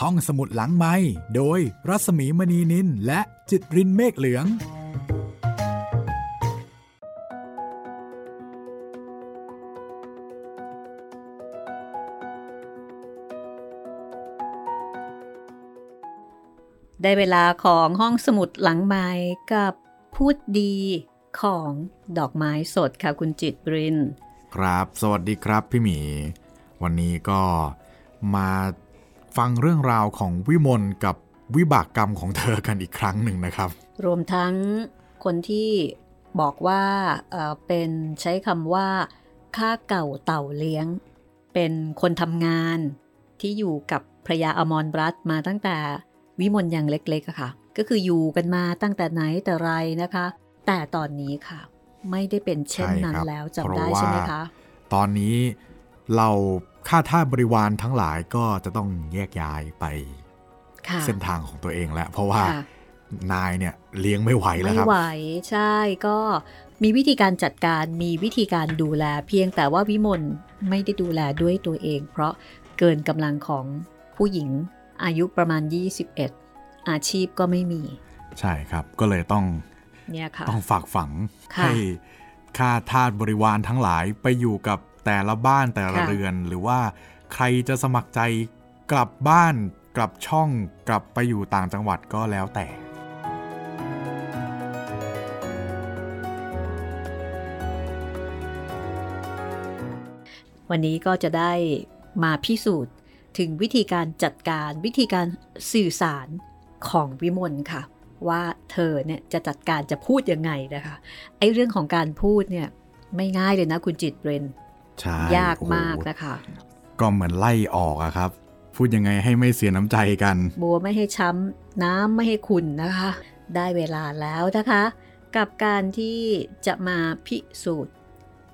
ห้องสมุดหลังไม้โดยรัสมีมณีนินและจิตรินเมฆเหลือง ได้เวลาของห้องสมุดหลังไม้กับพูดดีของดอกไม้สดค่ะคุณจิตริน ครับ สวัสดีครับพี่หมี วันนี้ก็มา ฟังเรื่องราวของวิมลกับวิบากกรรมของเธอกันอีกครั้งหนึ่งนะครับ รวมทั้งคนที่บอกว่าเอ่อเป็นใช้คำว่าข้าเก่าเต่าเลี้ยง เป็นคนทำงานที่อยู่กับพระยาอมรรัตน์มาตั้งแต่วิมลยังเล็กๆอะค่ะ ก็คืออยู่กันมาตั้งแต่ไหนแต่ไรนะคะ แต่ตอนนี้ค่ะ ไม่ได้เป็นเช่นนั้นใช่ครับแล้วจำได้เพราะว่าใช่ไหมคะ ตอนนี้เรา ข้าท่าสบริวารทั้งหลายก็จะต้องแยกย้ายไปค่ะเส้นทางของตัวเองแล้ว เพราะว่าค่ะนายเนี่ยเลี้ยงไม่ไหวแล้วไม่ครับไหว ใช่ก็มีวิธีการจัดการมีวิธีการดูแล เพียงแต่ว่าวิมลไม่ได้ดูแลด้วยตัวเอง เพราะเกินกำลังของผู้หญิงอายุประมาณ 21 อาชีพก็ไม่มี ใช่ครับก็เลยต้องเนี่ยค่ะต้องฝากฝังค่ะให้ข้าทาสบริวารทั้งหลายไปอยู่กับ แต่ละบ้านแต่ละค่ะเรือน หรือว่าใครจะสมัครใจกลับบ้านกลับช่องกลับไปอยู่ต่างจังหวัดก็แล้วแต่วันนี้ก็จะได้มาพิสูจน์ถึงวิธีการจัดการวิธีการสื่อสารของวิมลค่ะ ว่าเธอเนี่ยจะจัดการจะพูดยังไงนะคะไอ้เรื่องของการพูดเนี่ยไม่ง่ายเลยนะคุณจิตเรนใช่ ยากมากโอ้โหนะคะ ก็เหมือนไล่ออกอะครับ พูดยังไงให้ไม่เสียน้ำใจกัน บัวไม่ให้ช้ำน้ำไม่ให้ขุ่นนะคะ ได้เวลาแล้วนะคะ กับการที่จะมาพิสูจน์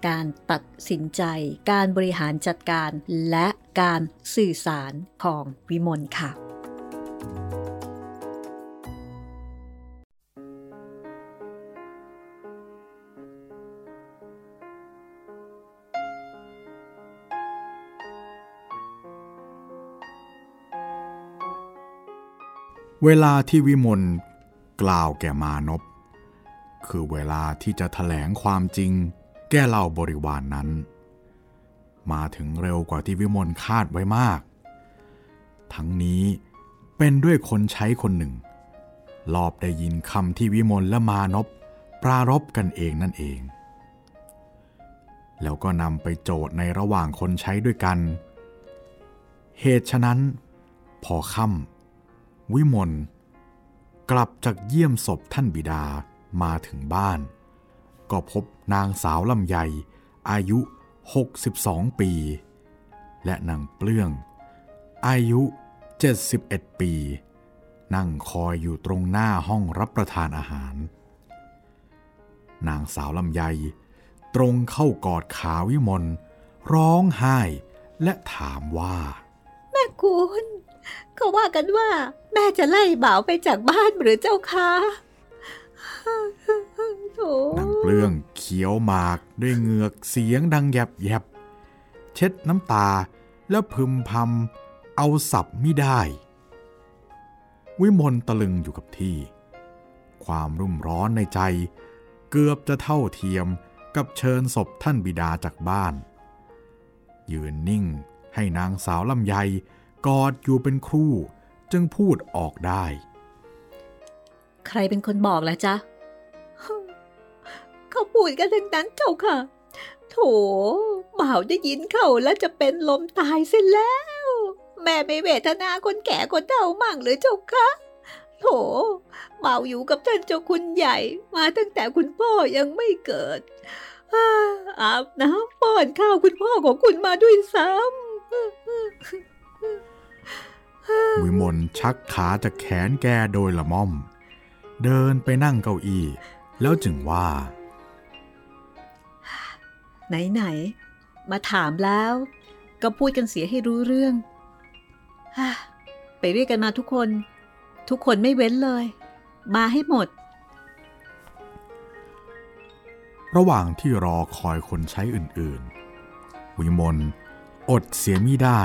การตัดสินใจ การบริหารจัดการและการสื่อสารของวิมลค่ะ เวลาที่วิมลกล่าวแก่มานพคือเวลาที่จะแถลงความจริง แก่เหล่าบริวารนนั้น มาถึงเร็วกว่าที่วิมลคาดไว้มาก ทั้งนี้เป็นด้วยคนใช้คนหนึ่งลอบได้ยินคำที่วิมลและมานพปรารบกันเองนั่นเอง แล้วก็นำไปโจทย์ในระหว่างคนใช้ด้วยกัน เหตุฉะนั้น พอค่ำ วิมลกลับจากเยี่ยมศพท่านบิดามาถึงบ้าน ก็พบนางสาวลำไยอายุ 62 ปี และนางเปลื้อง อายุ 71 ปี นั่งคอยอยู่ตรงหน้าห้องรับประทานอาหาร นางสาวลำไยตรงเข้ากอดขาวิมลร้องไห้และถามว่า แม่คุณ เขาว่ากันว่า แม่จะไล่บ่าวไปจากบ้านหรือเจ้าคะนางเปลื้องเขียวหมากด้วยเหงือกเสียงดังแยบแยบเช็ดน้ำตาแล้วพึมพำเอาสับไม่ได้ วิมลตะลึงอยู่กับที่ ความรุ่มร้อนในใจ เกือบจะเท่าเทียมกับเชิญศพท่านบิดาจากบ้าน ยืนนิ่งให้นางสาวลำไย กอดอยู่เป็นครู่จึงพูดออกได้ ใครเป็นคนบอกล่ะจ๊ะ เขาพูดกันทั้งนั้นเจ้าค่ะ โถบ่าวได้ยินเขาแล้วจะเป็นลมตายเสียแล้ว แม่ไม่เวทนาคนแก่คนเฒ่ามั่งหรือเจ้าคะโถบ่าอยู่กับท่านเจ้าคุณใหญ่ มาตั้งแต่คุณพ่อยังไม่เกิด อาบน้ำป้อนข้าวคุณพ่อของคุณมาด้วยซ้ำ วิมลชักขาจากแขนแกโดยละม่อม เดินไปนั่งเก้าอี้ แล้วจึงว่า ไหนๆ มาถามแล้ว ก็พูดกันเสียให้รู้เรื่องฮ่าไปเรียกกันมาทุกคน ทุกคนไม่เว้นเลย มาให้หมด ระหว่างที่รอคอยคนใช้อื่นๆ วิมลอดเสียมิได้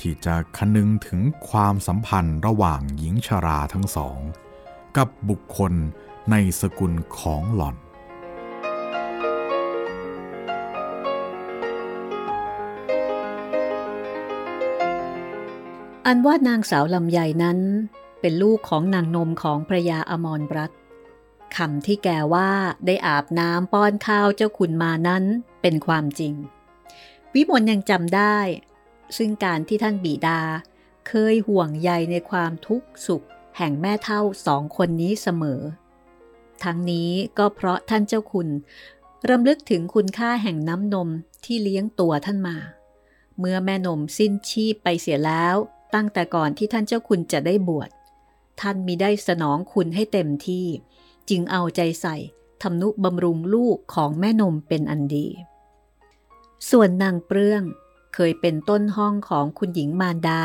ที่จะคนึงถึงความสัมพันธ์ระหว่างหญิงชราทั้งสอง กับบุคคลในสกุลของหล่อน อันว่านางสาวลำไยนั้น เป็นลูกของนางนมของพระยาอมรรัตคำที่แกว่าได้อาบน้ำป้อนข้าวเจ้าคุณมานั้นเป็นความจริง วิมลยังจำได้ ซึ่งการที่ท่านบีดา เคยห่วงใยในความทุกข์สุข แห่งแม่เท่าสองคนนี้เสมอ ทั้งนี้ก็เพราะท่านเจ้าคุณรำลึกถึงคุณค่าแห่งน้ำนมที่เลี้ยงตัวท่านมา เมื่อแม่นมสิ้นชีพไปเสียแล้วตั้งแต่ก่อนที่ท่านเจ้าคุณจะได้บวช ท่านมีได้สนองคุณให้เต็มที่ จึงเอาใจใส่ทำนุบำรุงลูกของแม่นมเป็นอันดี ส่วนนางเปลื้อง เคยเป็นต้นห้องของคุณหญิงมารดา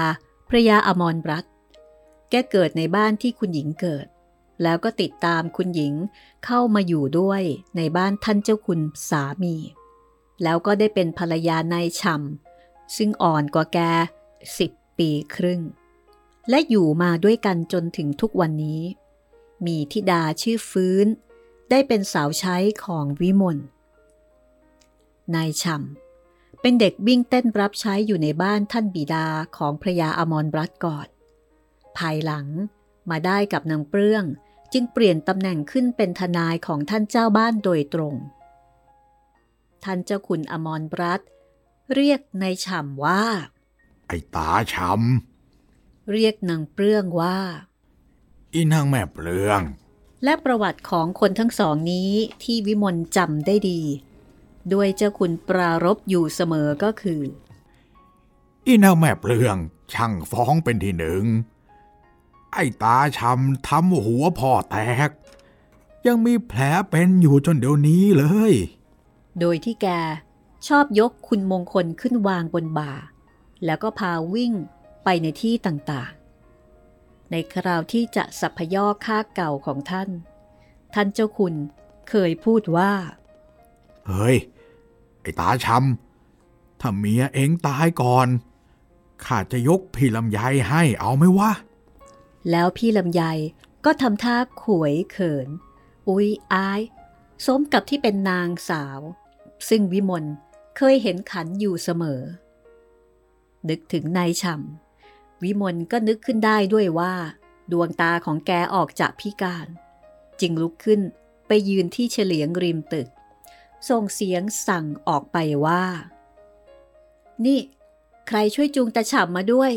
พระยาอมรรัตแกเกิดในบ้านที่คุณหญิงเกิด แล้วก็ติดตามคุณหญิงเข้ามาอยู่ด้วยในบ้านท่านเจ้าคุณสามี แล้วก็ได้เป็นภรรยานายช่ำซึ่งอ่อนกว่าแกสิบปีครึ่ง และอยู่มาด้วยกันจนถึงทุกวันนี้ มีธิดาชื่อฟื้น ได้เป็นสาวใช้ของวิมลนายช่ำ เป็นเด็กวิ่งเต้นรับใช้อยู่ในบ้านท่านบิดาของพระยาอมรรัตน์ก่อน ภายหลังมาได้กับนางเปลื้อง จึงเปลี่ยนตำแหน่งขึ้นเป็นทนายของท่านเจ้าบ้านโดยตรง ท่านเจ้าคุณอมรรัตน์เรียกนายฉ่ำว่า ไอ้ตาช้เรียกนางเปลื้องว่าำอีนางแม่เปลือง และประวัติของคนทั้งสองนี้ที่วิมลจำได้ดี ด้วยเจ้าคุณปรารบอยู่เสมอก็คือ อีนางแม่เปลืองช่างฟ้องเป็นที่หนึ่ง ไอ้ตาช้ำทำหัวพ่อแตก ยังมีแผลเป็นอยู่จนเดี๋ยวนี้เลย โดยที่แกชอบยกคุณมงคลขึ้นวางบนบ่า แล้วก็พาวิ่งไปในที่ต่างๆ ในคราวที่จะสัพยอกค่าเก่าของท่าน ท่านเจ้าคุณเคยพูดว่า เฮ้ย ไอ้ตาช้ำถ้าเมียเองตายก่อนข้าจะยกพี่ลำไยให้เอาไหมวะ แล้วพี่ลำไยก็ทำท่าขวยเขิน อุ๊ยอาย สมกับที่เป็นนางสาว ซึ่งวิมลเคยเห็นขันอยู่เสมอ นึกถึงนายช่ำวิมลก็นึกขึ้นได้ด้วยว่า ดวงตาของแกออกจากพิการ จึงลุกขึ้นไปยืนที่เฉลียงริมตึก ส่งเสียงสั่งออกไปว่า นี่ ใครช่วยจูงตาฉ่ำมาด้วย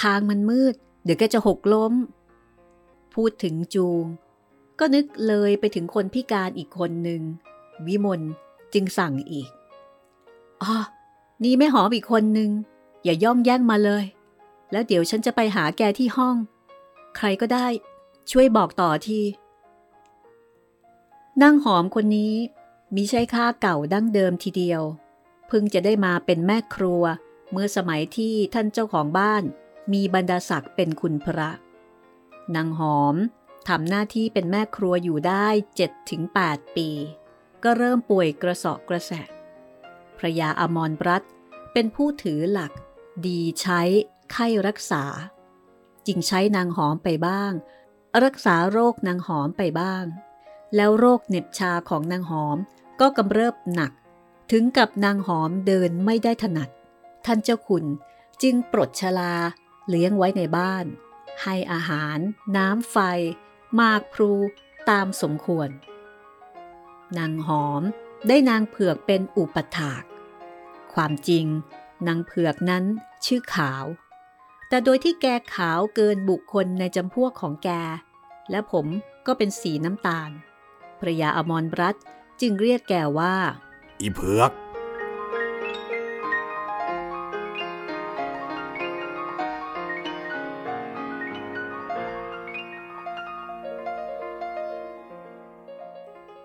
ทางมันมืด เดี๋ยวแกจะหกล้ม พูดถึงจูง ก็นึกเลยไปถึงคนพิการอีกคนหนึ่ง วิมลจึงสั่งอีกอ๋อนี่ไม่หอมอีกคนหนึ่งอย่าย่องแย่งมาเลย แล้วเดี๋ยวฉันจะไปหาแกที่ห้อง ใครก็ได้ ช่วยบอกต่อทีนั่งหอมคนนี้ มีใช่ค่าเก่าดั้งเดิมทีเดียว เพิ่งจะได้มาเป็นแม่ครัว เมื่อสมัยที่ท่านเจ้าของบ้านมีบรรดาศักดิ์เป็นคุณพระ นางหอมทำหน้าที่เป็นแม่ครัวอยู่ได้7-8ปี ก็เริ่มป่วยกระสอบกระแสะพระยาอมรรัตเป็นผู้ถือหลัก ดีใช้ไข้รักษา จึงใช้นางหอมไปบ้าง รักษาโรคนางหอมไปบ้าง แล้วโรคเหน็บชาของนางหอม ก็กำเริบหนัก ถึงกับนางหอมเดินไม่ได้ถนัด ท่านเจ้าคุณจึงปลดชลาเลี้ยงไว้ในบ้าน ให้อาหาร น้ำไฟ มากพลูตามสมควร นางหอมได้นางเผือกเป็นอุปถาก ความจริงนางเผือกนั้นชื่อขาว แต่โดยที่แกขาวเกินบุคคลในจำพวกของแก และผมก็เป็นสีน้ำตาลพระยาอมรรัตน์ จึงเรียกแกว่า อีเผือก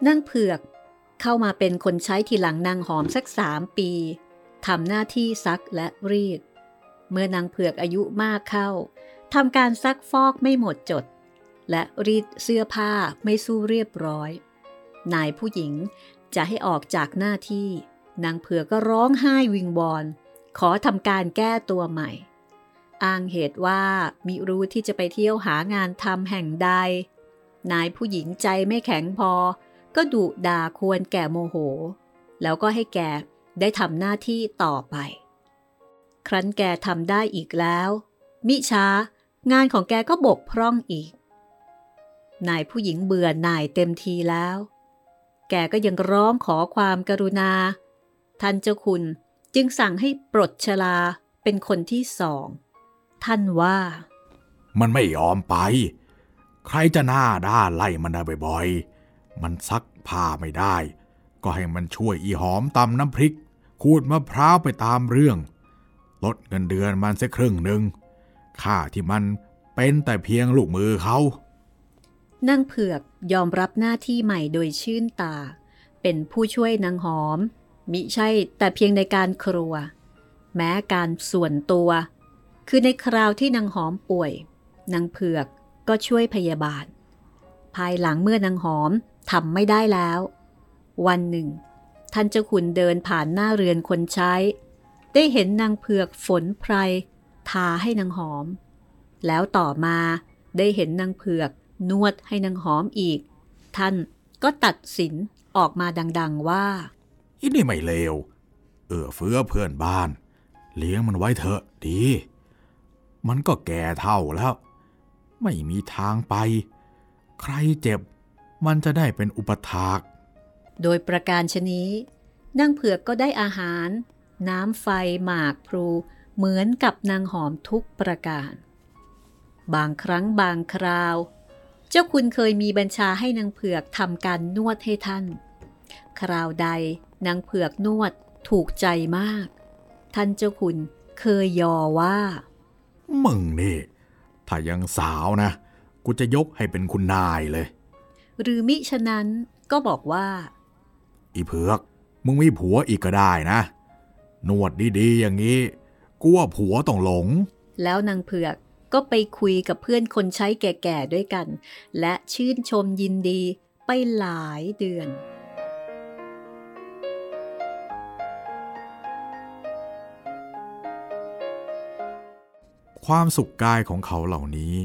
นางเผือกเข้ามาเป็นคนใช้ทีหลังนางหอมสักสามปีทำหน้าที่ซักและรีด เมื่อนางเผือกอายุมากเข้าทำการซักฟอกไม่หมดจด และรีดเสื้อผ้าไม่สู้เรียบร้อย นายผู้หญิงจะให้ออกจากหน้าที่ นางเผือกก็ร้องไห้วิงวอน ขอทำการแก้ตัวใหม่ อ้างเหตุว่ามิรู้ที่จะไปเที่ยวหางานทำแห่งใด นายผู้หญิงใจไม่แข็งพอ ก็ดุด่าควรแก่โมโห แล้วก็ให้แกได้ทำหน้าที่ต่อไป ครั้นแกทำได้อีกแล้ว มิช้างานของแกก็บกพร่องอีก นายผู้หญิงเบื่อหน่ายเต็มทีแล้ว แกก็ยังร้องขอความกรุณา ท่านเจ้าคุณจึงสั่งให้ปลดชลาเป็นคนที่สอง ท่านว่า มันไม่ยอมไป ใครจะหน้าด้านไล่มันได้บ่อยๆ มันซักผ้าไม่ได้ ก็ให้มันช่วยอีหอมตำน้ำพริก ขูดมะพร้าวไปตามเรื่อง ลดเงินเดือนมันสักครึ่งหนึ่งค่าที่มันเป็นแต่เพียงลูกมือเขา นางเผือกยอมรับหน้าที่ใหม่โดยชื่นตา เป็นผู้ช่วยนางหอม มิใช่แต่เพียงในการครัว แม้การส่วนตัว คือในคราวที่นางหอมป่วย นางเผือกก็ช่วยพยาบาล ภายหลังเมื่อนางหอมทำไม่ได้แล้ว วันหนึ่ง ท่านเจ้าคุณเดินผ่านหน้าเรือนคนใช้ ได้เห็นนางเผือกฝนไพรทาให้นางหอม แล้วต่อมาได้เห็นนางเผือก นวดให้นางหอมอีก ท่านก็ตัดสินออกมาดังๆว่าอีนี่ไม่เลว เอื้อเฟื้อเพื่อนบ้าน เลี้ยงมันไว้เถอะดี มันก็แก่เท่าแล้ว ไม่มีทางไป ใครเจ็บ มันจะได้เป็นอุปถาก โดยประการชนี้นางเผือกก็ได้อาหาร น้ำไฟหมากพลูเหมือนกับนางหอมทุกประการ บางครั้งบางคราว เจ้าคุณเคยมีบัญชาให้นางเผือกทำการนวดให้ท่าน คราวใดนางเผือกนวดถูกใจมาก ท่านเจ้าคุณเคยยอว่า มึงนี่ถ้ายังสาวนะ กูจะยกให้เป็นคุณนายเลย หรือมิฉะนั้นก็บอกว่า อีเผือก มึงมีผัวอีกก็ได้นะ นวดดีๆอย่างนี้ กูว่าผัวต้องหลง แล้วนางเผือก ก็ไปคุยกับเพื่อนคนใช้แก่ๆด้วยกัน และชื่นชมยินดีไปหลายเดือน ความสุขกายของเขาเหล่านี้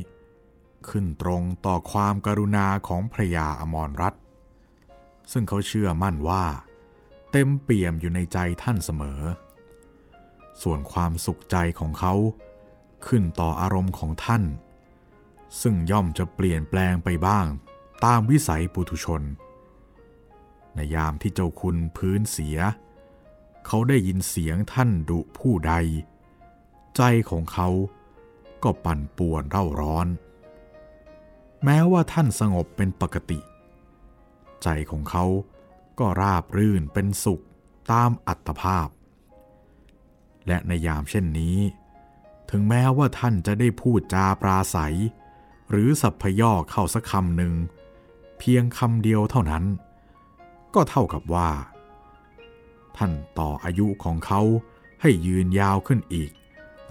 ขึ้นตรงต่อความกรุณาของพระยาอมรรัตซึ่งเขาเชื่อมั่นว่า เต็มเปี่ยมอยู่ในใจท่านเสมอ ส่วนความสุขใจของเขา ขึ้นต่ออารมณ์ของท่าน ซึ่งย่อมจะเปลี่ยนแปลงไปบ้างตามวิสัยปุถุชน ในยามที่เจ้าคุณพื้นเสีย เขาได้ยินเสียงท่านดุผู้ใด ใจของเขาก็ปั่นป่วนเร่าร้อน แม้ว่าท่านสงบเป็นปกติ ใจของเขาก็ราบรื่นเป็นสุขตามอัตภาพ และในยามเช่นนี้ ถึงแม้ว่าท่านจะได้พูดจาปราศัย หรือสัพพยอเข้าสักคำหนึ่ง เพียงคำเดียวเท่านั้น ก็เท่ากับว่า ท่านต่ออายุของเขาให้ยืนยาวขึ้นอีก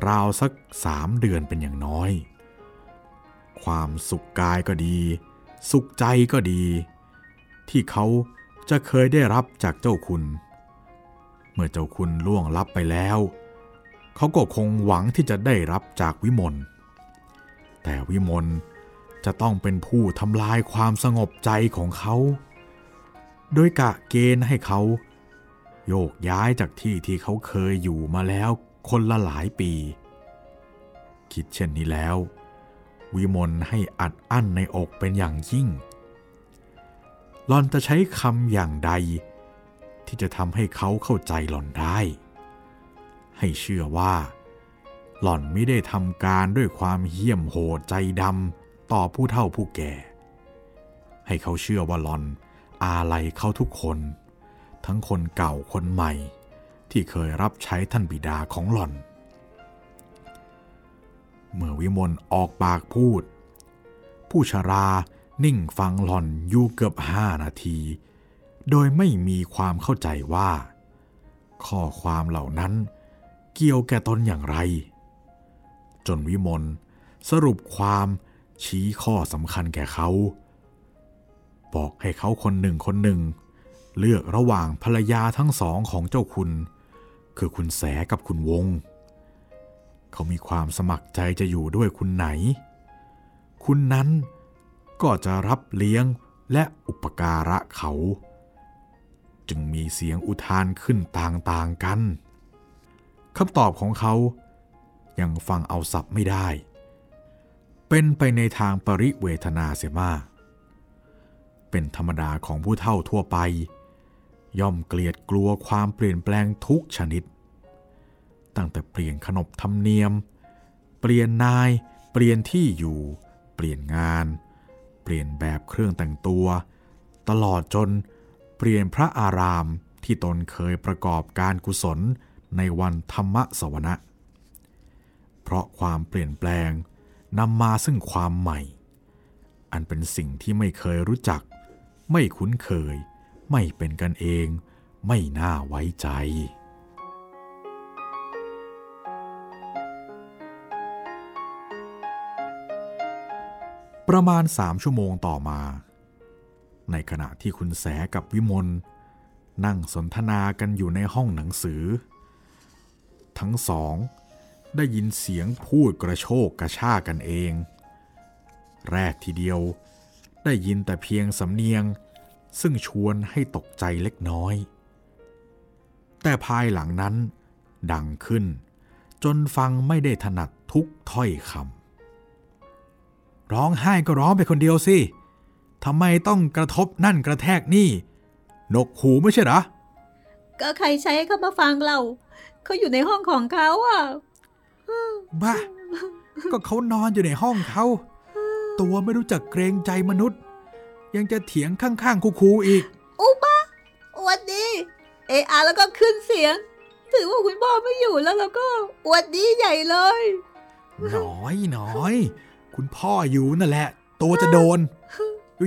ราวสักสามเดือนเป็นอย่างน้อย ความสุขกายก็ดี สุขใจก็ดี ที่เขาจะเคยได้รับจากเจ้าคุณ เมื่อเจ้าคุณล่วงลับไปแล้วเขาก็คงหวังที่จะได้รับจากวิมล แต่วิมลจะต้องเป็นผู้ทำลายความสงบใจของเขา โดยกะเกณฑ์ให้เขาโยกย้ายจากที่ที่เขาเคยอยู่มาแล้วคนละหลายปี คิดเช่นนี้แล้ว วิมลให้อัดอั้นในอกเป็นอย่างยิ่งหลอนจะใช้คำอย่างใด ที่จะทำให้เขาเข้าใจหลอนได้ ให้เชื่อว่า หล่อนไม่ได้ทำการด้วยความเหี้ยมโหดใจดำต่อผู้เฒ่าผู้แก่ ให้เขาเชื่อว่าหล่อนอาลัยเขาทุกคน ทั้งคนเก่าคนใหม่ ที่เคยรับใช้ท่านบิดาของหล่อน เมื่อวิมลออกปากพูด ผู้ชรานิ่งฟังหล่อนอยู่เกือบห้านาที โดยไม่มีความเข้าใจว่า ข้อความเหล่านั้น เกี่ยวแก่ตนอย่างไร จนวิมลสรุปความชี้ข้อสำคัญแก่เขา บอกให้เขาคนหนึ่งคนหนึ่ง เลือกระหว่างภรรยาทั้งสองของเจ้าคุณ คือคุณแสกับคุณวง เขามีความสมัครใจจะอยู่ด้วยคุณไหน คุณนั้นก็จะรับเลี้ยงและอุปการะเขา จึงมีเสียงอุทานขึ้นต่างๆกัน คำตอบของเขา ยังฟังเอาสับไม่ได้ เป็นไปในทางปริเวทนาเสียมาก เป็นธรรมดาของผู้เฒ่าทั่วไป ย่อมเกลียดกลัวความเปลี่ยนแปลงทุกชนิด ตั้งแต่เปลี่ยนขนบธรรมเนียม เปลี่ยนนาย เปลี่ยนที่อยู่ เปลี่ยนงาน เปลี่ยนแบบเครื่องแต่งตัว ตลอดจนเปลี่ยนพระอารามที่ตนเคยประกอบการกุศล ในวันธรรมสวนะ เพราะความเปลี่ยนแปลงนำมาซึ่งความใหม่ อันเป็นสิ่งที่ไม่เคยรู้จัก ไม่คุ้นเคย ไม่เป็นกันเอง ไม่น่าไว้ใจประมาณสามชั่วโมงต่อมา ในขณะที่คุณแสกับวิมลนั่งสนทนากันอยู่ในห้องหนังสือ ทั้งสอง ได้ยินเสียงพูดกระโชกกระชากกันเอง แรกทีเดียว ได้ยินแต่เพียงสำเนียง ซึ่งชวนให้ตกใจเล็กน้อย แต่ภายหลังนั้น ดังขึ้น จนฟังไม่ได้ถนัดทุกถ้อยคำร้องไห้ก็ร้องไปคนเดียวสิทำไมต้องกระทบนั่นกระแทกนี่นกหูไม่ใช่หรอก็ใครใช้เขามาฟังเรา เขาอยู่ในห้องของเขาอะบ้าก็เขานอนอยู่ในห้องเขาตัวไม่รู้จักเกรงใจมนุษย์ ยังจะเถียงข้างๆคูๆอีกอุบะอวดดีเออาแล้วก็ขึ้นเสียง ถือว่าคุณพ่อไม่อยู่แล้วแล้วก็อวดดีใหญ่เลยหน้อยหน้อย คุณพ่ออยู่นั่นแหละ ตัวจะโดน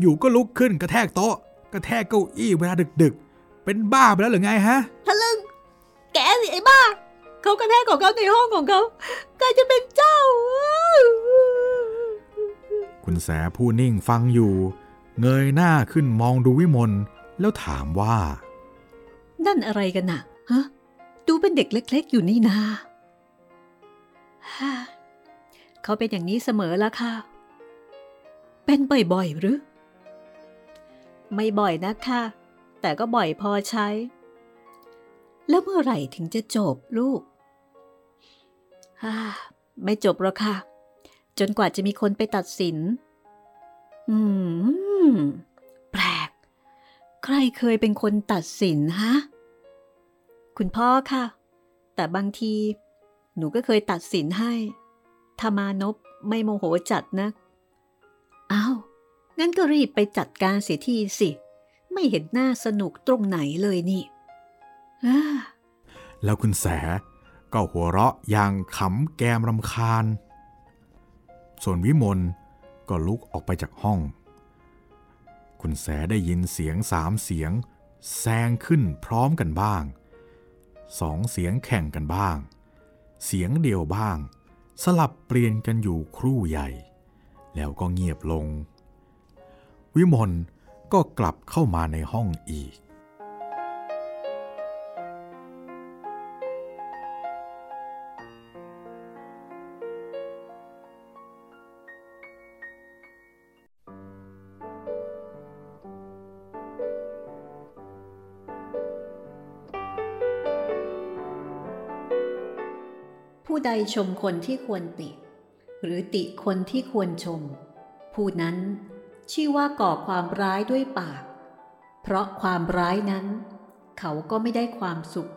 อยู่ๆก็ลุกขึ้นกระแทกโต๊ะ กระแทกเก้าอี้เวลาดึกๆ เป็นบ้าไปแล้วหรือไงฮะ ทะลึ่ง แกสิไอ้บ้าเขากระแทกของเขาในห้องของเขาใครจะเป็นเจ้า คุณแสผู้นิ่งฟังอยู่ เงยหน้าขึ้นมองดูวิมลแล้วถามว่า นั่นอะไรกันน่ะฮะดูเป็นเด็กเล็ก ๆ อยู่นี่นาฮ่าเขาเป็นอย่างนี้เสมอละค่ะ เป็นบ่อยๆหรือ ไม่บ่อยนะคะ แต่ก็บ่อยพอใช้ แล้วเมื่อไหร่ถึงจะจบลูกฮ่าไม่จบหรอกค่ะ จนกว่าจะมีคนไปตัดสิน อืม แปลก ใครเคยเป็นคนตัดสินฮะ คุณพ่อค่ะ แต่บางที หนูก็เคยตัดสินให้ถ้ามานพไม่โมโหจัดนะอ้าว งั้นก็รีบไปจัดการเสียทีสิ ไม่เห็นหน้าสนุกตรงไหนเลยนี่อ้า แล้วคุณแสก็หัวเราะอย่างขำแกมรำคาญ ส่วนวิมลก็ลุกออกไปจากห้อง คุณแสได้ยินเสียงสามเสียงแซงขึ้นพร้อมกันบ้าง สองเสียงแข่งกันบ้าง เสียงเดียวบ้าง สลับเปลี่ยนกันอยู่ครู่ใหญ่ แล้วก็เงียบลง วิมลก็กลับเข้ามาในห้องอีก ใดชมคนที่ควรติ หรือติคนที่ควรชม ผู้นั้นชื่อว่าก่อความร้ายด้วยปาก เพราะความร้ายนั้น เขาก็ไม่ได้ความสุข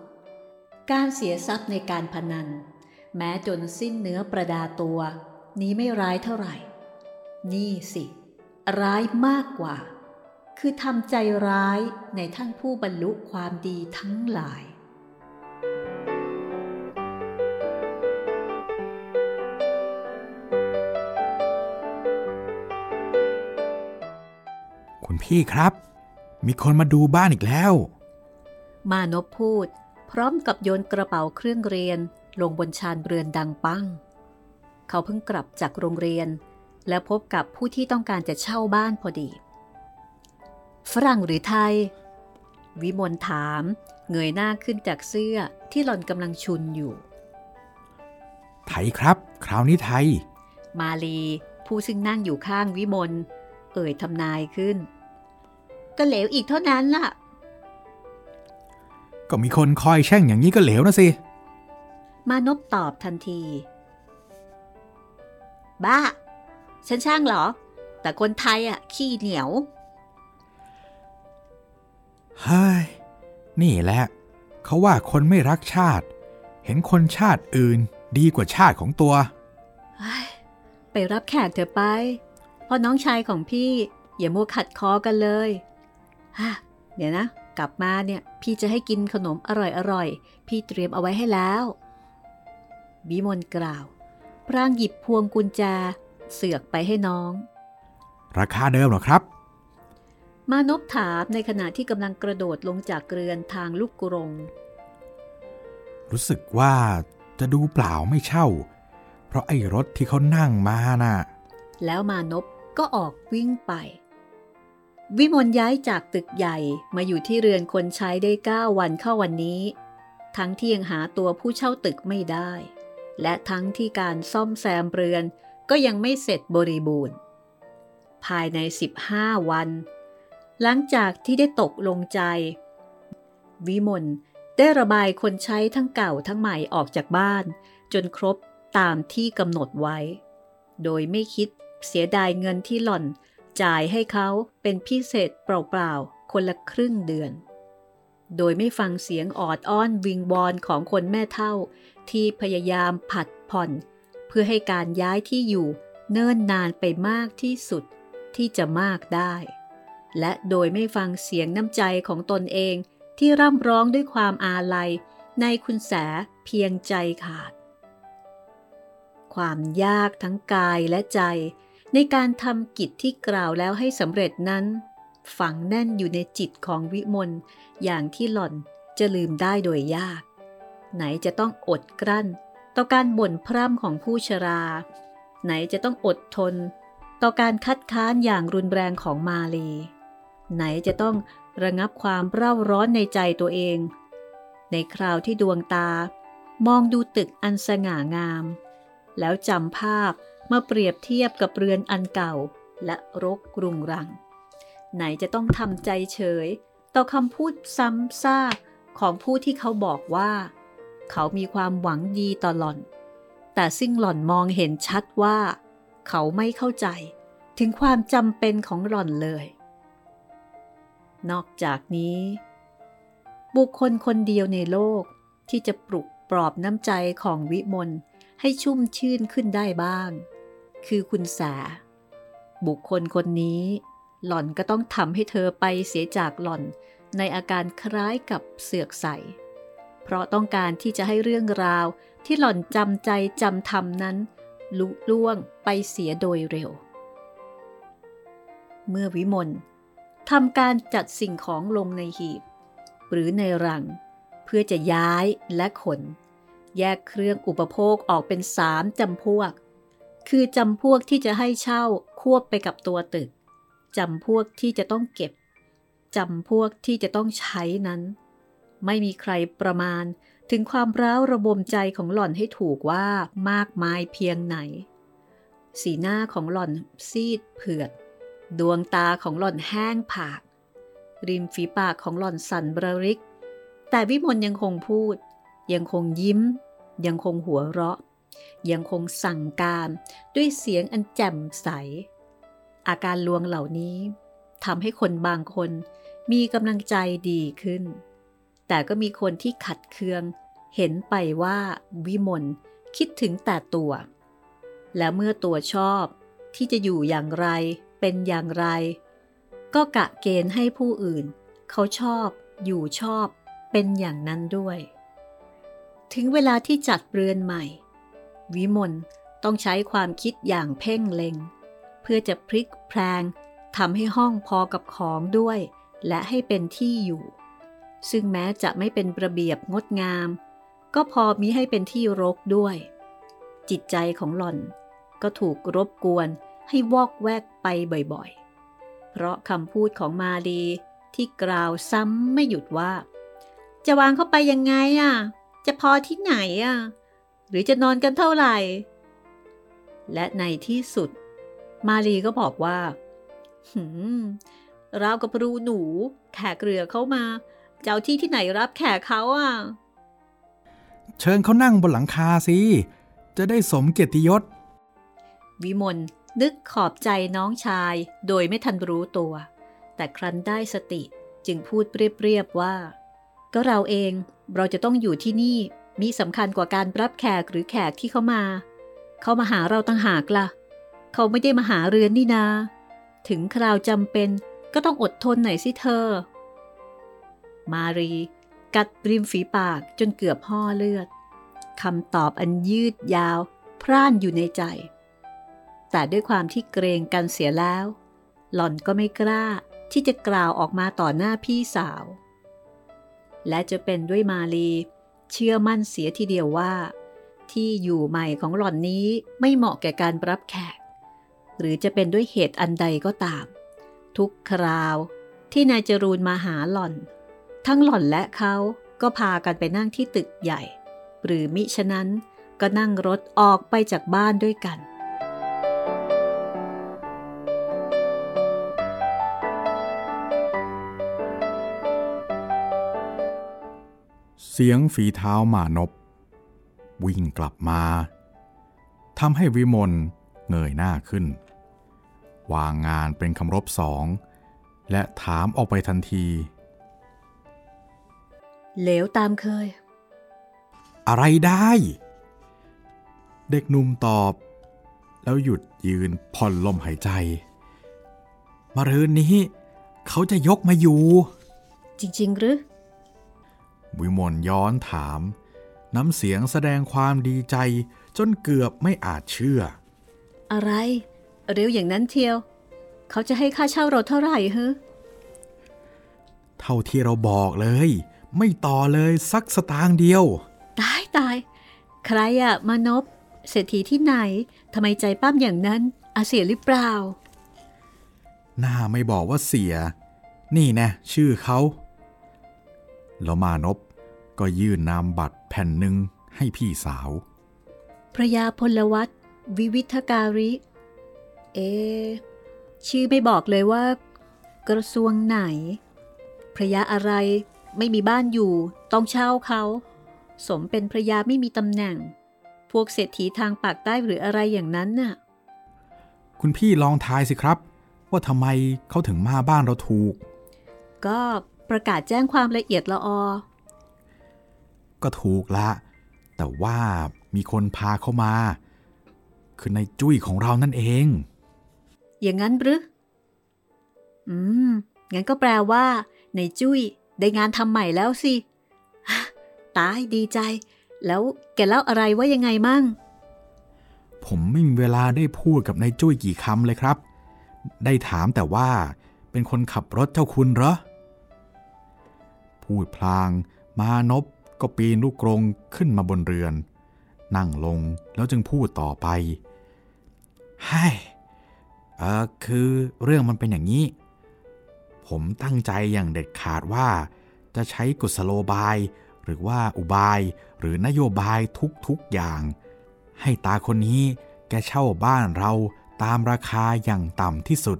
การเสียทรัพย์ในการพนัน แม้จนสิ้นเนื้อประดาตัว นี้ไม่ร้ายเท่าไหร่ นี่สิ ร้ายมากกว่า คือทำใจร้ายในท่านผู้บรรลุความดีทั้งหลาย คุณพี่ครับ มีคนมาดูบ้านอีกแล้ว มานพพูด พร้อมกับโยนกระเป๋าเครื่องเรียน ลงบนชานเรือนดังปัง เขาเพิ่งกลับจากโรงเรียน และพบกับผู้ที่ต้องการจะเช่าบ้านพอดี ฝรั่งหรือไทย วิมลถาม เงยหน้าขึ้นจากเสื้อที่หล่อนกำลังชุนอยู่ ไทยครับ คราวนี้ไทย มาลีผู้ซึ่งนั่งอยู่ข้างวิมลเอ่ยทำนายขึ้น ก็เหลวอีกเท่านั้นล่ะ ก็มีคนคอยแช่งอย่างนี้ก็เหลวนะสิ มานพตอบทันที บ้า ฉันช่างเหรอ แต่คนไทยอะ ขี้เหนียวเฮ้ยนี่แหละเขาว่าคนไม่รักชาติ เห็นคนชาติอื่นดีกว่าชาติของตัวเฮ้ยไปรับแขกเถอะไป เพราะน้องชายของพี่ อย่ามัวขัดคอกันเลยฮะ เดี๋ยวนะ กลับมาเนี่ย พี่จะให้กินขนมอร่อยๆ พี่เตรียมเอาไว้ให้แล้ววิมลกล่าว พรางหยิบพวงกุญแจเสือกไปให้น้อง ราคาเดิมเหรอครับ มานพถามในขณะที่กำลังกระโดดลงจากเรือนทางลูกกรง รู้สึกว่าจะดูเปล่าไม่เช่า เพราะไอ้รถที่เขานั่งมาน่ะ แล้วมานพก็ออกวิ่งไป วิมลย้ายจากตึกใหญ่มาอยู่ที่เรือนคนใช้ได้9วันเข้าวันนี้ ทั้งที่ยังหาตัวผู้เช่าตึกไม่ได้ และทั้งที่การซ่อมแซมเรือนก็ยังไม่เสร็จบริบูรณ์ ภายใน 15 วัน หลังจากที่ได้ตกลงใจ วิมลได้ระบายคนใช้ทั้งเก่าทั้งใหม่ออกจากบ้าน จนครบตามที่กำหนดไว้ โดยไม่คิดเสียดายเงินที่หล่อน จ่ายให้เขาเป็นพิเศษเปล่าๆ คนละครึ่งเดือน โดยไม่ฟังเสียงออดอ้อนวิงวอนของคนแม่เท่า ที่พยายามผัดผ่อน เพื่อให้การย้ายที่อยู่เนิ่นนานไปมากที่สุดที่จะมากได้ และโดยไม่ฟังเสียงน้ำใจของตนเองที่ร่ำร้องด้วยความอาลัย ในคุณแสเพียงใจขาด ความยากทั้งกายและใจ ในการทำกิจที่กล่าวแล้วให้สำเร็จนั้น ฝังแน่นอยู่ในจิตของวิมลอย่างที่หล่อนจะลืมได้โดยยาก ไหนจะต้องอดกลั้น ต่อการบ่นพร่ำของผู้ชรา ไหนจะต้องอดทน ต่อการคัดค้านอย่างรุนแรงของมาลี ไหนจะต้องระงับความเร่าร้อนในใจตัวเอง ในคราวที่ดวงตา มองดูตึกอันสง่างาม แล้วจำภาพ มาเปรียบเทียบกับเรือนอันเก่าและรกรุงรัง ไหนจะต้องทำใจเฉย ต่อคำพูดซ้ำซากของผู้ที่เขาบอกว่า เขามีความหวังดีต่อหล่อน แต่ซึ่งหล่อนมองเห็นชัดว่า เขาไม่เข้าใจถึงความจำเป็นของหล่อนเลย นอกจากนี้ บุคคลคนเดียวในโลกที่จะปลุกปลอบน้ำใจของวิมลให้ชุ่มชื่นขึ้นได้บ้าง คือคุณสา บุคคลคนนี้ หล่อนก็ต้องทำให้เธอไปเสียจากหล่อนในอาการคล้ายกับเสือกใส เพราะต้องการที่จะให้เรื่องราวที่หล่อนจำใจจำทำนั้น ลุล่วงไปเสียโดยเร็ว เมื่อวิมลทำการจัดสิ่งของลงในหีบ หรือในรัง เพื่อจะย้ายและขน แยกเครื่องอุปโภคออกเป็นสามจำพวก คือจำพวกที่จะให้เช่าควบไปกับตัวตึกจำพวกที่จะต้องเก็บจำพวกที่จะต้องใช้นั้น ไม่มีใครประมาณถึงความร้าวระบมใจของหล่อนให้ถูกว่ามากมายเพียงไหน สีหน้าของหล่อนซีดเผือด ดวงตาของหล่อนแห้งผาก ริมฝีปากของหล่อนสั่นบระริก แต่วิมลยังคงพูด ยังคงยิ้ม ยังคงหัวเราะ ยังคงสั่งการด้วยเสียงอันแจ่มใส อาการลวงเหล่านี้ทำให้คนบางคนมีกำลังใจดีขึ้น แต่ก็มีคนที่ขัดเคือง เห็นไปว่าวิมลคิดถึงแต่ตัว และเมื่อตัวชอบที่จะอยู่อย่างไรเป็นอย่างไร ก็กะเกณฑ์ให้ผู้อื่น เขาชอบอยู่ชอบเป็นอย่างนั้นด้วย ถึงเวลาที่จัดเรือนใหม่ วิมลต้องใช้ความคิดอย่างเพ่งเล็ง เพื่อจะพลิกแพลงทำให้ห้องพอกับของด้วย และให้เป็นที่อยู่ ซึ่งแม้จะไม่เป็นระเบียบงดงาม ก็พอมีให้เป็นที่รกด้วย จิตใจของหล่อนก็ถูกรบกวนให้วอกแวกไปบ่อยๆ เพราะคำพูดของมาดีที่กล่าวซ้ำไม่หยุดว่า จะวางเข้าไปยังไงอะ จะพอที่ไหนอะ หรือจะนอนกันเท่าไหร่ และในที่สุด มารีก็บอกว่า หืมราวกับรูหนู แขกเรือเข้ามา เจ้าที่ที่ไหนรับแขกเขาอะ เชิญเขานั่งบนหลังคาสิ จะได้สมเกียรติยศ วิมลนึกขอบใจน้องชายโดยไม่ทันรู้ตัว แต่ครั้นได้สติจึงพูดเรียบๆว่า ก็เราเองเราจะต้องอยู่ที่นี่ มีสำคัญกว่าการรับแขกหรือแขกที่เขามา เขามาหาเราตั้งหากละ่ะ เขาไม่ได้มาหาเรือนนี่นา ถึงคราวจำเป็นก็ต้องอดทนหน่อยสิเธอ มารี กัดริมฝีปากจนเกือบห่อเลือดคำตอบอันยืดยาว พร่านอยู่ในใจ แต่ด้วยความที่เกรงกันเสียแล้ว หล่อนก็ไม่กล้าที่จะกล่าวออกมาต่อหน้าพี่สาว และจะเป็นด้วยมาลี เชื่อมั่นเสียทีเดียวว่า ที่อยู่ใหม่ของหล่อนนี้ไม่เหมาะแก่การรับแขก หรือจะเป็นด้วยเหตุอันใดก็ตาม ทุกคราวที่นายจรูนมาหาหล่อน ทั้งหล่อนและเขาก็พากันไปนั่งที่ตึกใหญ่ หรือมิฉะนั้นก็นั่งรถออกไปจากบ้านด้วยกัน เสียงฝีเท้าหมานบวิ่งกลับมาทำให้วิมลเงยหน้าขึ้น วางงานเป็นคำรบสอง และถามออกไปทันที เหลวตามเคย อะไรได้ เด็กหนุ่มตอบ แล้วหยุดยืนผ่อนลมหายใจ มารืนนี้ เขาจะยกมาอยู่ จริง ๆ หรือ วิมลย้อนถาม น้ำเสียงแสดงความดีใจจนเกือบไม่อาจเชื่อ อะไร เร็วอย่างนั้นเทียว เขาจะให้ค่าเช่าเราเท่าไหร่เฮ้เท่าที่เราบอกเลย ไม่ต่อเลยสักสตางค์เดียว ตายตาย ใครอะมานพเศรษฐีที่ไหนทำไมใจปั้มอย่างนั้น อาเสียหรือเปล่า หน้าไม่บอกว่าเสีย นี่แนะ ชื่อเขา แล้วมานพก็ยื่นนามบัตรแผ่นหนึ่งให้พี่สาว พระยาพลวัตวิวิทการิ เอะชื่อไม่บอกเลยว่า กระทรวงไหน พระยาอะไรไม่มีบ้านอยู่ ต้องเช่าเขา สมเป็นพระยาไม่มีตำแหน่ง พวกเศรษฐีทางปากใต้หรืออะไรอย่างนั้นน่ะ คุณพี่ลองทายสิครับ ว่าทำไมเขาถึงมาบ้านเราถูก ก็ ประกาศแจ้งความละเอียดละออ ก็ถูกละ แต่ว่ามีคนพาเขามา คือในจุ้ยของเรานั่นเอง อย่างนั้นหรือ อืม งั้นก็แปลว่า ในจุ้ยได้งานทำใหม่แล้วสิ ตายดีใจ แล้วแกเล่าอะไรว่ายังไงมั่ง ผมไม่มีเวลาได้พูดกับนายจุ้ยกี่คำเลยครับ ได้ถามแต่ว่าเป็นคนขับรถเจ้าคุณเหรอ พูดพลาง มานพก็ปีนลูกกรงขึ้นมาบนเรือน นั่งลงแล้วจึงพูดต่อไปให้เออคือเรื่องมันเป็นอย่างนี้ ผมตั้งใจอย่างเด็ดขาดว่า จะใช้กุศโลบาย หรือว่าอุบายหรือนโยบายทุกๆอย่าง ให้ตาคนนี้แกเช่าบ้านเราตามราคาอย่างต่ำที่สุด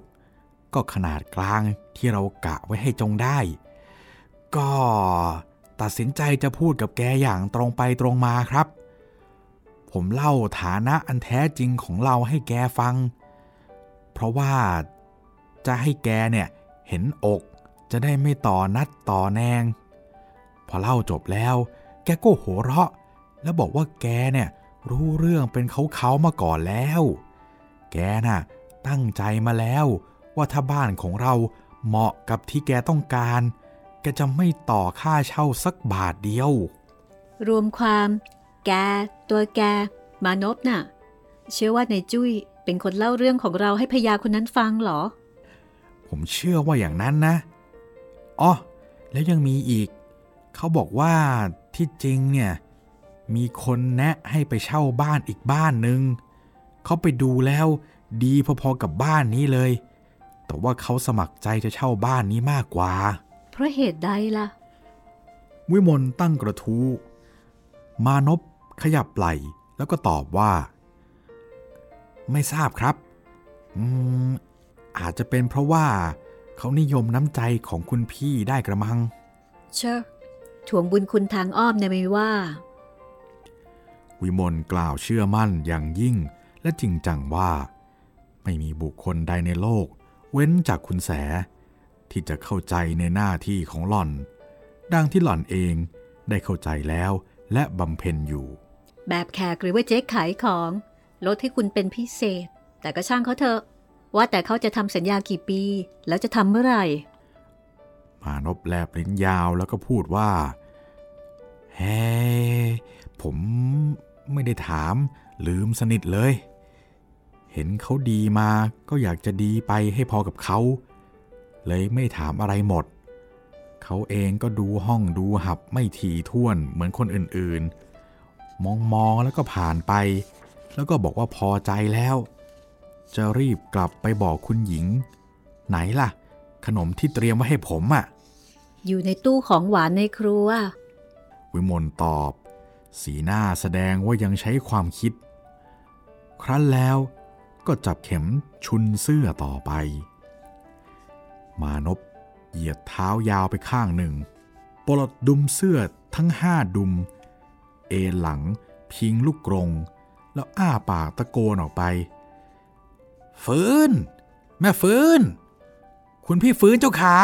ก็ขนาดกลางที่เรากะไว้ให้จงได้ ก็ตัดสินใจจะพูดกับแกอย่างตรงไปตรงมาครับ ผมเล่าฐานะอันแท้จริงของเราให้แกฟัง เพราะว่าจะให้แกเนี่ยเห็นอกจะได้ไม่ต่อนัดต่อแนง พอเล่าจบแล้ว แกก็โหเราะ แล้วบอกว่าแกเนี่ยรู้เรื่องเป็นเขาเขาๆมาก่อนแล้ว แกน่ะตั้งใจมาแล้วว่าถ้าบ้านของเราเหมาะกับที่แกต้องการ กจะไม่ต่อค่าเช่าสักบาทเดียว รวมความ แก ตัวแก มานพน่ะ เชื่อว่าในจุ้ยเป็นคนเล่าเรื่องของเราให้พญาคนนั้นฟังเหรอ ผมเชื่อว่าอย่างนั้นนะอ๋อแล้วยังมีอีก เขาบอกว่าที่จริงเนี่ย มีคนแนะให้ไปเช่าบ้านอีกบ้านหนึ่งเขาไปดูแล้วดีพอๆกับบ้านนี้เลย แต่ว่าเขาสมัครใจจะเช่าบ้านนี้มากกว่า เพราะเหตุใดล่ะ วิมลตั้งกระทู้ มานพขยับไหล่แล้วก็ตอบว่า ไม่ทราบครับ อืม อาจจะเป็นเพราะว่าเขานิยมน้ำใจของคุณพี่ได้กระมัง เชอะทวงบุญคุณทางอ้อมนะไม่ว่า วิมลกล่าวเชื่อมั่นอย่างยิ่งและจริงจังว่า ไม่มีบุคคลใดในโลก เว้นจากคุณแส ที่จะเข้าใจในหน้าที่ของหล่อน ดังที่หล่อนเองได้เข้าใจแล้วและบำเพ็ญอยู่ แบบแขกหรือว่าเจ๊ขายของ ลดให้คุณเป็นพิเศษ แต่ก็ช่างเขาเถอะ ว่าแต่เขาจะทำสัญญากี่ปี แล้วจะทำเมื่อไหร่ มานพแลบลิ้นยาวแล้วก็พูดว่าเฮ้ผมไม่ได้ถาม ลืมสนิทเลย เห็นเขาดีมาก็อยากจะดีไปให้พอกับเขา เลยไม่ถามอะไรหมด เขาเองก็ดูห้องดูหับไม่ถี่ท่วนเหมือนคนอื่นๆ มองมองแล้วก็ผ่านไป แล้วก็บอกว่าพอใจแล้ว จะรีบกลับไปบอกคุณหญิง ไหนล่ะ ขนมที่เตรียมไว้ให้ผมอะ่ะ อยู่ในตู้ของหวานในครัว วิมลตอบ สีหน้าแสดงว่ายังใช้ความคิด ครั้นแล้วก็จับเข็มชุนเสื้อต่อไป มานพเหยียดเท้ายาวไปข้างหนึ่ง ปลดดุมเสื้อทั้งห้าดุม เอหลังพิงลูกกรง แล้วอ้าปากตะโกนออกไป ฟื้น แม่ฟื้น คุณพี่ฟื้นเจ้าขา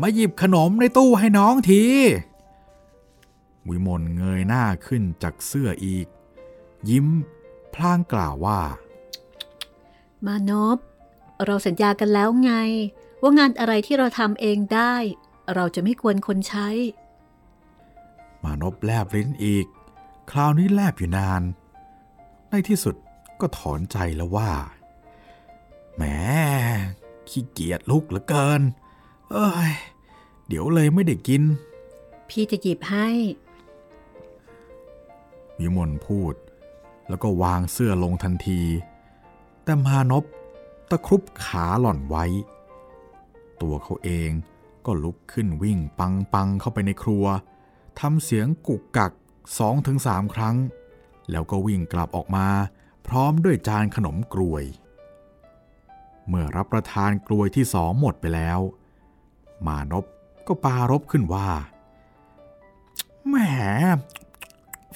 มาหยิบขนมในตู้ให้น้องที วิมลเงยหน้าขึ้นจากเสื้ออีก ยิ้มพลางกล่าวว่า มานพเราสัญญากันแล้วไง ว่างานอะไรที่เราทำเองได้ เราจะไม่ควรคนใช้ มานพแลบลิ้นอีก คราวนี้แลบอยู่นาน ในที่สุดก็ถอนใจแล้วว่าแหมขี้เกียจลุกเหลือเกิน เอ้ย เดี๋ยวเลยไม่ได้กิน พี่จะหยิบให้ วิมลพูด แล้วก็วางเสื้อลงทันที แต่มานพตะครุบขาหล่อนไว้ ตัวเขาเองก็ลุกขึ้นวิ่งปังปังเข้าไปในครัวทำเสียงกุกกักสองถึงสามครั้ง แล้วก็วิ่งกลับออกมา พร้อมด้วยจานขนมกลวย เมื่อรับประทานกลวยที่สองหมดไปแล้ว มานพก็ปารบขึ้นว่าแหม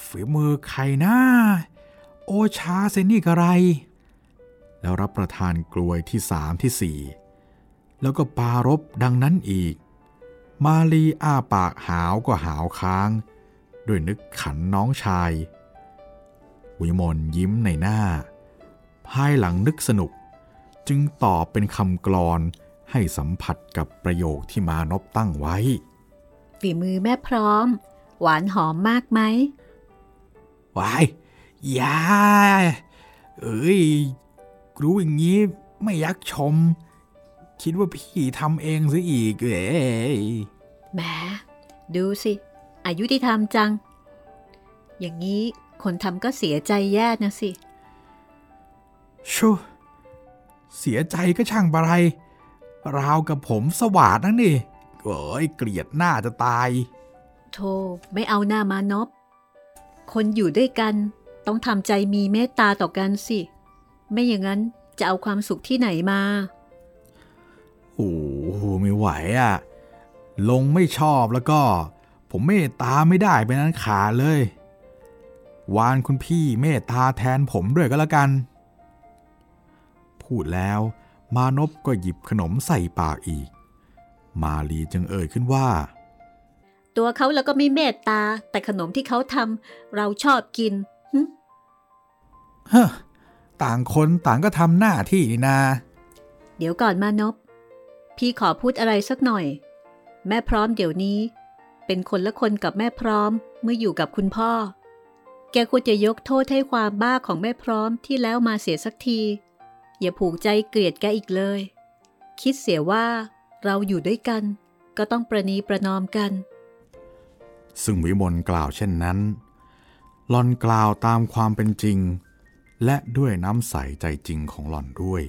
ฝีมือใครนะโอชาเซนี่กระไร แล้วรับประทานกลวยที่สามที่สี่ แล้วก็ปารบดังนั้นอีก มาลีอ้าปากหาวก็หาวค้าง ด้วยนึกขันน้องชาย วิมลยิ้มในหน้า ภายหลังนึกสนุก จึงตอบเป็นคำกลอนให้สัมผัสกับประโยคที่มานพตั้งไว้ ฝีมือแม่พร้อม หวานหอมมากไหมวายอยาเอ้ย รู้อย่างนี้ไม่ยักชม คิดว่าพี่ทำเองซะอีกเอ้ยแหมดูสิ อายุที่ทำจัง อย่างนี้คนทำก็เสียใจแย่นะสิ ชูเสียใจก็ช่างบะไร ราวกับผมสวาดนั่นนี่โอ้ยเกลียดหน้าจะตาย โธ่ไม่เอาหน้ามานพคนอยู่ด้วยกันต้องทำใจมีเมตตาต่อกันสิ ไม่อย่างนั้นจะเอาความสุขที่ไหนมา โอ้โหไม่ไหวอะ่ะ ลงไม่ชอบแล้วก็ ผมเมตตาไม่ได้เป็นนั้นขาดเลย วานคุณพี่เมตตาแทนผมด้วยก็แล้วกัน พูดแล้วมานพก็หยิบขนมใส่ปากอีก มาลีจึงเอ่ยขึ้นว่า ตัวเขาแล้วก็ไม่เมตตา แต่ขนมที่เขาทำเราชอบกินหึเฮ้อต่างคนต่างก็ทำหน้าที่นี่นา เดี๋ยวก่อนมานพ พี่ขอพูดอะไรสักหน่อย แม่พร้อมเดี๋ยวนี้ เป็นคนละคนกับแม่พร้อมเมื่ออยู่กับคุณพ่อ แกควรจะยกโทษให้ความบ้าของแม่พร้อมที่แล้วมาเสียสักที อย่าผูกใจเกลียดแกอีกเลย คิดเสียว่าเราอยู่ด้วยกัน ก็ต้องประนีประนอมกัน ซึ่งวิมลกล่าวเช่นนั้นหลอนกล่าวตามความเป็นจริง และด้วยน้ำใสใจจริงของหล่อนด้วย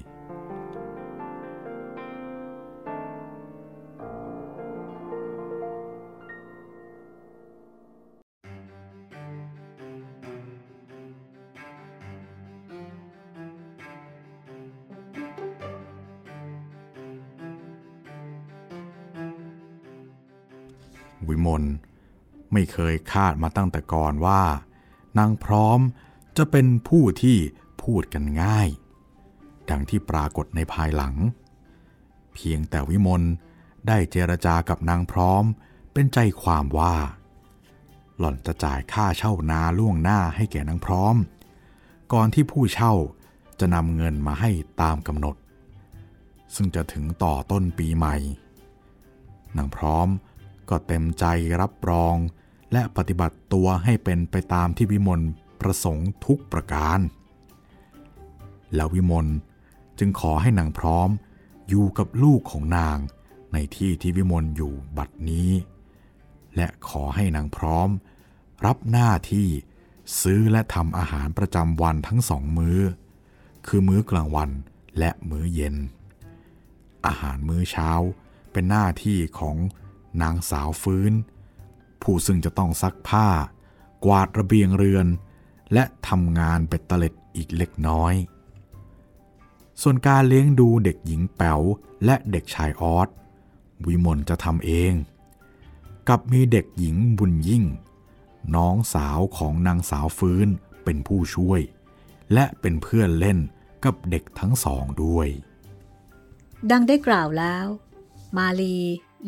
วิมลไม่เคยคาดมาตั้งแต่ก่อนว่านางพร้อมจะเป็นผู้ที่พูดกันง่าย ดังที่ปรากฏในภายหลัง เพียงแต่วิมลได้เจรจากับนางพร้อมเป็นใจความว่า หล่อนจะจ่ายค่าเช่านาล่วงหน้าให้แก่นางพร้อม ก่อนที่ผู้เช่าจะนำเงินมาให้ตามกำหนด ซึ่งจะถึงต่อต้นปีใหม่นางพร้อม ก็เต็มใจรับรอง และปฏิบัติตัวให้เป็นไปตามที่วิมลประสงค์ทุกประการ แล้ววิมลจึงขอให้นางพร้อมอยู่กับลูกของนางในที่ที่วิมลอยู่บัดนี้ และขอให้นางพร้อม รับหน้าที่ซื้อและทำอาหารประจำวันทั้งสองมื้อ คือมื้อกลางวันและมื้อเย็น อาหารมื้อเช้าเป็นหน้าที่ของ นางสาวฟื้น ผู้ซึ่งจะต้องซักผ้า กวาดระเบียงเรือน และทำงานเป็ดตะเล็ดอีกเล็กน้อย ส่วนการเลี้ยงดูเด็กหญิงแป๋วและเด็กชายออสวิมลจะทำเอง กับมีเด็กหญิงบุญยิ่ง น้องสาวของนางสาวฟื้นเป็นผู้ช่วย และเป็นเพื่อนเล่นกับเด็กทั้งสองด้วย ดังได้กล่าวแล้ว มาลี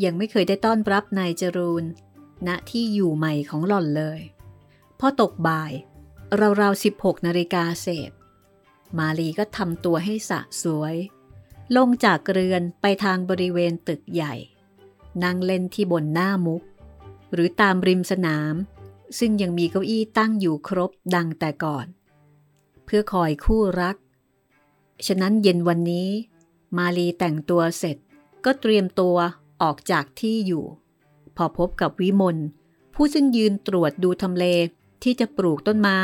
ยังไม่เคยได้ต้อนรับนายจรูนณที่อยู่ใหม่ของหล่อนเลย พอตกบ่าย ราวๆ 16นาฬิกาเศษ มาลีก็ทำตัวให้สะสวย ลงจากเรือนไปทางบริเวณตึกใหญ่ นั่งเล่นที่บนหน้ามุก หรือตามริมสนาม ซึ่งยังมีเก้าอี้ตั้งอยู่ครบดังแต่ก่อน เพื่อคอยคู่รัก ฉะนั้นเย็นวันนี้ มาลีแต่งตัวเสร็จก็เตรียมตัว ออกจากที่อยู่ พอพบกับวิมลผู้ซึ่งยืนตรวจดูทำเลที่จะปลูกต้นไม้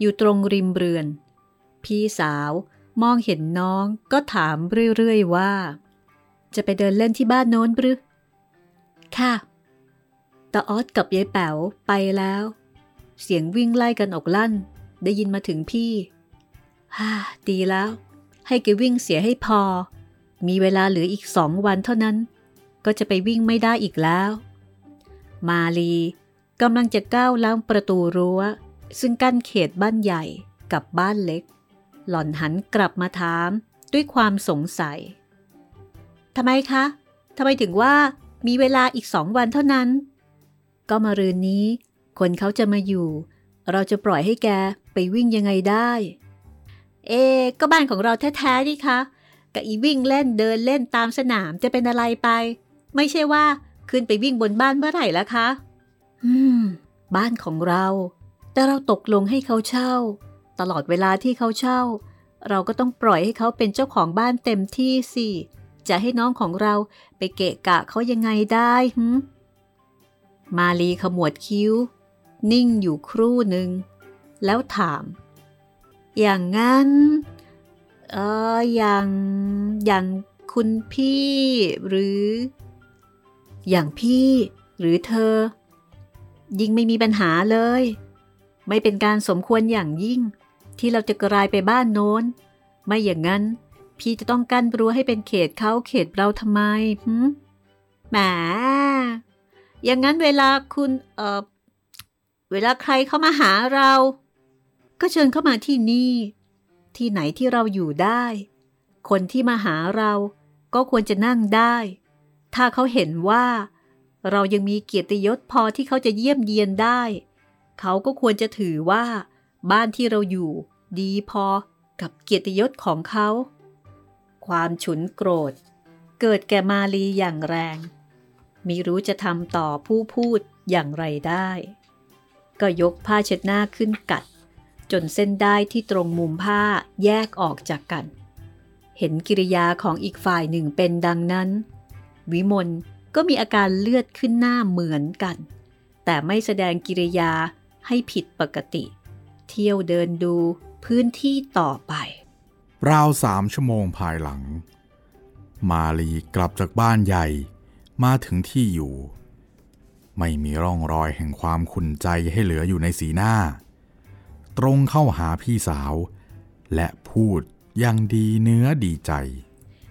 อยู่ตรงริมเรือน พี่สาวมองเห็นน้องก็ถามเรื่อยๆว่า จะไปเดินเล่นที่บ้านโน้นหรือ ค่ะตาออสกับยายแป๋วไปแล้ว เสียงวิ่งไล่กันออกลั่น ได้ยินมาถึงพี่ฮ่าดีแล้ว ให้แกวิ่งเสียให้พอ มีเวลาเหลืออีกสองวันเท่านั้น ก็จะไปวิ่งไม่ได้อีกแล้ว มาลีกำลังจะก้าวล้างประตูรั้ว ซึ่งกั้นเขตบ้านใหญ่กับบ้านเล็ก หล่อนหันกลับมาถามด้วยความสงสัยทำไมคะทำไมถึงว่ามีเวลาอีกสองวันเท่านั้น ก็มารืนนี้ คนเขาจะมาอยู่ เราจะปล่อยให้แกไปวิ่งยังไงได้ เอ ก็บ้านของเราแท้ๆนี่คะกับอีวิ่งเล่นเดินเล่นตามสนามจะเป็นอะไรไป ไม่ใช่ว่าขึ้นไปวิ่งบนบ้านเมื่อไหร่แล้วคะ อืม บ้านของเรา แต่เราตกลงให้เขาเช่า ตลอดเวลาที่เขาเช่า เราก็ต้องปล่อยให้เขาเป็นเจ้าของบ้านเต็มที่สิ จะให้น้องของเราไปเกะกะเขายังไงได้ฮึมาลีขมวดคิ้ว นิ่งอยู่ครู่หนึ่ง แล้วถาม อย่างงั้น เอออย่าง อย่างคุณพี่หรือ อย่างพี่หรือเธอ ยิ่งไม่มีปัญหาเลย ไม่เป็นการสมควรอย่างยิ่ง ที่เราจะกลายไปบ้านโน้น ไม่อย่างนั้น พี่จะต้องกั้นรั้วให้เป็นเขตเขาเขตเราทำไมหืมแหมอย่างนั้นเวลาคุณเออเวลาใครเข้ามาหาเรา ก็เชิญเข้ามาที่นี่ ที่ไหนที่เราอยู่ได้ คนที่มาหาเราก็ควรจะนั่งได้ ถ้าเขาเห็นว่า เรายังมีเกียรติยศพอที่เขาจะเยี่ยมเยียนได้ เขาก็ควรจะถือว่า บ้านที่เราอยู่ ดีพอกับเกียรติยศของเขา ความฉุนโกรธ เกิดแก่มาลีอย่างแรงมิรู้จะทำต่อผู้พูดอย่างไรได้ ก็ยกผ้าเช็ดหน้าขึ้นกัด จนเส้นได้ที่ตรงมุมผ้าแยกออกจากกัน เห็นกิริยาของอีกฝ่ายหนึ่งเป็นดังนั้น วิมลก็มีอาการเลือดขึ้นหน้าเหมือนกัน แต่ไม่แสดงกิริยาให้ผิดปกติ เที่ยวเดินดูพื้นที่ต่อไปราวสามชั่วโมงภายหลัง มาลีกลับจากบ้านใหญ่มาถึงที่อยู่ ไม่มีร่องรอยแห่งความขุนใจให้เหลืออยู่ในสีหน้า ตรงเข้าหาพี่สาว และพูดอย่างดีเนื้อดีใจ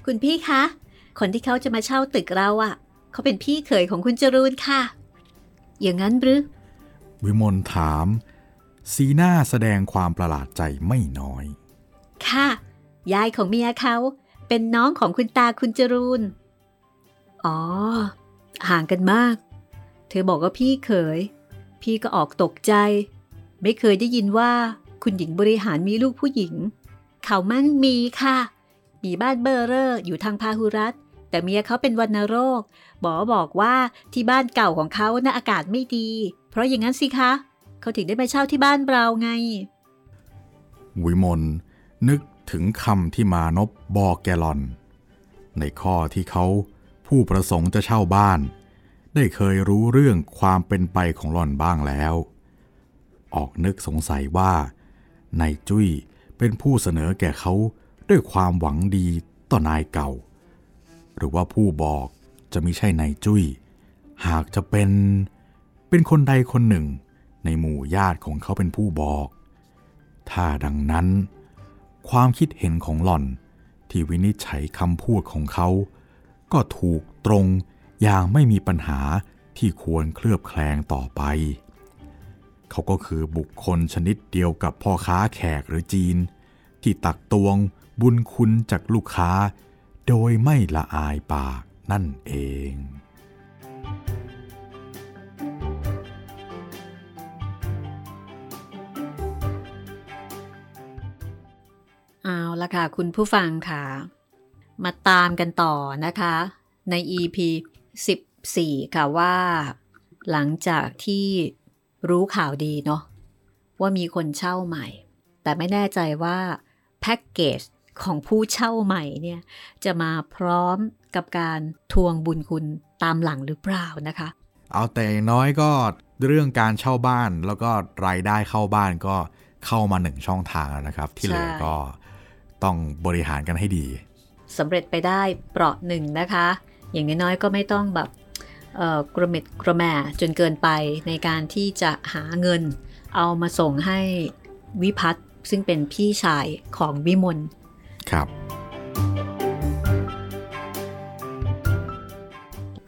คุณพี่คะ คนที่เขาจะมาเช่าตึกเราอะ่ะ เขาเป็นพี่เขยของคุณจรูนค่ะ อย่างนั้นหรือ วิมลถาม สีหน้าแสดงความประหลาดใจไม่น้อย ค่ะ ยายของเมียเขาเป็นน้องของคุณตาคุณจรูน อ๋อ ห่างกันมาก เธอบอกว่าพี่เขย พี่ก็ออกตกใจ ไม่เคยได้ยินว่าคุณหญิงบริหารมีลูกผู้หญิง เขามั่งมีค่ะ มีบ้านเบอร์เรอร์อยู่ทางพาหุรัต แต่เมียเขาเป็นวัณโรค หมอบอกว่าที่บ้านเก่าของเขาน่ะอากาศไม่ดี เพราะอย่างนั้นสิคะ เขาถึงได้มาเช่าที่บ้านเราไง วิมลนึกถึงคำที่มานพบอกแกลอน ในข้อที่เขาผู้ประสงค์จะเช่าบ้าน ได้เคยรู้เรื่องความเป็นไปของหล่อนบ้างแล้ว ออกนึกสงสัยว่านายจุ้ยเป็นผู้เสนอแก่เขาด้วยความหวังดีต่อนายเก่า หรือว่าผู้บอกจะไม่ใช่นายจุ้ย หากจะเป็นเป็นคนใดคนหนึ่ง ในหมู่ญาติของเขาเป็นผู้บอก ถ้าดังนั้น ความคิดเห็นของหล่อนที่วินิจฉัยคำพูดของเขา ก็ถูกตรงอย่างไม่มีปัญหาที่ควรเคลือบแคลงต่อไป เขาก็คือบุคคลชนิดเดียวกับพ่อค้าแขกหรือจีน ที่ตักตวงบุญคุณจากลูกค้า โดยไม่ละอายปากนั่นเอง เอาละค่ะ คุณผู้ฟังค่ะ มาตามกันต่อนะคะ ใน EP 14 ค่ะว่า หลังจากที่รู้ข่าวดีเนาะว่ามีคนเช่าใหม่ แต่ไม่แน่ใจว่าแพ็กเกจ ของผู้เช่าใหม่เนี่ยจะมาพร้อมกับการทวงบุญคุณตามหลังหรือเปล่านะคะ เอาแต่อย่างน้อยก็เรื่องการเช่าบ้านแล้วก็รายได้เข้าบ้านก็เข้ามาหนึ่งช่องทางแล้วนะครับ ที่เหลือใช่ก็ต้องบริหารกันให้ดีสำเร็จไปได้เปราะหนึ่งนะคะ อย่างน้อยๆก็ไม่ต้องแบบเอ่อกระเม็ดกระแหม่จนเกินไปในการที่จะหาเงิน เอามาส่งให้วิพัฒน์ซึ่งเป็นพี่ชายของวิมล ครับ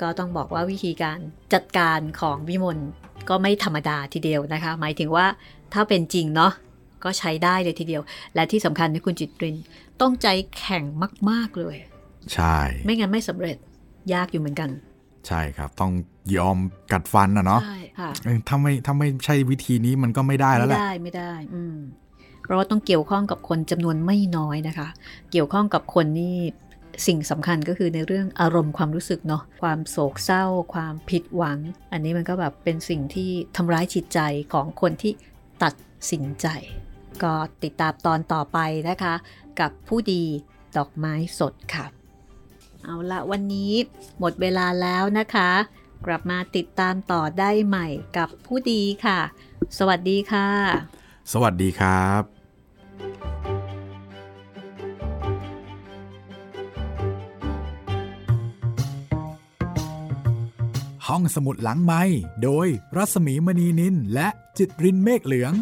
ก็ต้องบอกว่าวิธีการจัดการของวิมลก็ไม่ธรรมดาทีเดียวนะคะ หมายถึงว่าถ้าเป็นจริงเนาะก็ใช้ได้เลยทีเดียว และที่สำคัญที่คุณจิตริน ต้องใจแข็งมาก ๆเลย ใช่ ไม่งั้นไม่สำเร็จยากอยู่เหมือนกัน ใช่ครับ ต้องยอมกัดฟันนะเนาะใช่ค่ะเออถ้าไม่ถ้าไม่ใช่วิธีนี้มันก็ไม่ได้แล้วแหไม่ละได้ไม่ได้ อืม เพราะว่าต้องเกี่ยวข้องกับคนจำนวนไม่น้อยนะคะ เกี่ยวข้องกับคนนี่สิ่งสำคัญก็คือในเรื่องอารมณ์ความรู้สึกเนาะความโศกเศร้า ความผิดหวัง อันนี้มันก็แบบเป็นสิ่งที่ทำร้ายจิตใจของคนที่ตัดสินใจ ก็ติดตามตอนต่อไปนะคะ กับผู้ดีดอกไม้สดค่ะ เอาละวันนี้หมดเวลาแล้วนะคะ กลับมาติดตามต่อได้ใหม่กับผู้ดีค่ะ สวัสดีค่ะ สวัสดีครับห้องสมุดหลังไม้โดยรัสมีมณีนินและจิตรินเมฆเหลือง